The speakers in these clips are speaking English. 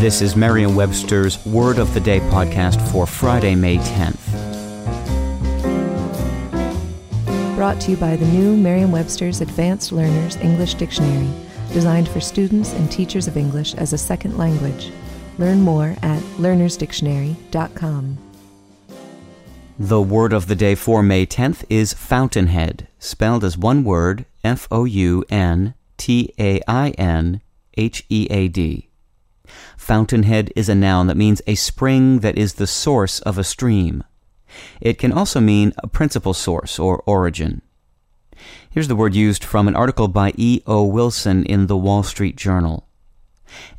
This is Merriam-Webster's Word of the Day podcast for Friday, May 10th. Brought to you by the new Merriam-Webster's Advanced Learners English Dictionary, designed for students and teachers of English as a second language. Learn more at learnersdictionary.com. The word of the day for May 10th is fountainhead, spelled as one word F O U N T A I N H E A D. Fountainhead is a noun that means a spring that is the source of a stream. It can also mean a principal source or origin. Here's the word used from an article by E. O. Wilson in the Wall Street Journal.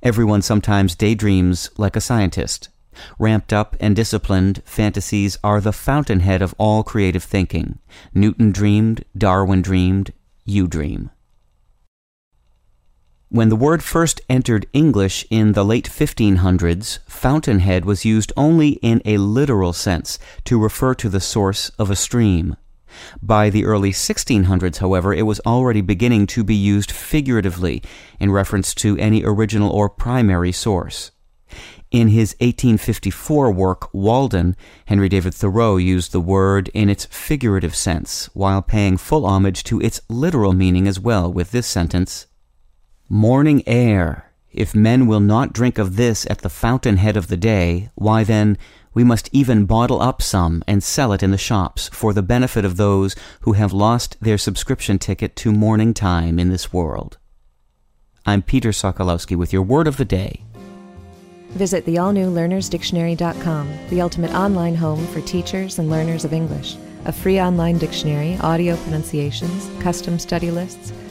Everyone sometimes daydreams like a scientist. Ramped up and disciplined, fantasies are the fountainhead of all creative thinking. Newton dreamed, Darwin dreamed, you dream. When the word first entered English in the late 1500s, fountainhead was used only in a literal sense to refer to the source of a stream. By the early 1600s, however, it was already beginning to be used figuratively in reference to any original or primary source. In his 1854 work, Walden, Henry David Thoreau used the word in its figurative sense, while paying full homage to its literal meaning as well with this sentence Morning air. If men will not drink of this at the fountainhead of the day, why then we must even bottle up some and sell it in the shops for the benefit of those who have lost their subscription ticket to morning time in this world. I'm Peter Sokolowski with your word of the day. Visit the all new learnersdictionary.com, the ultimate online home for teachers and learners of English. A free online dictionary, audio pronunciations, custom study lists,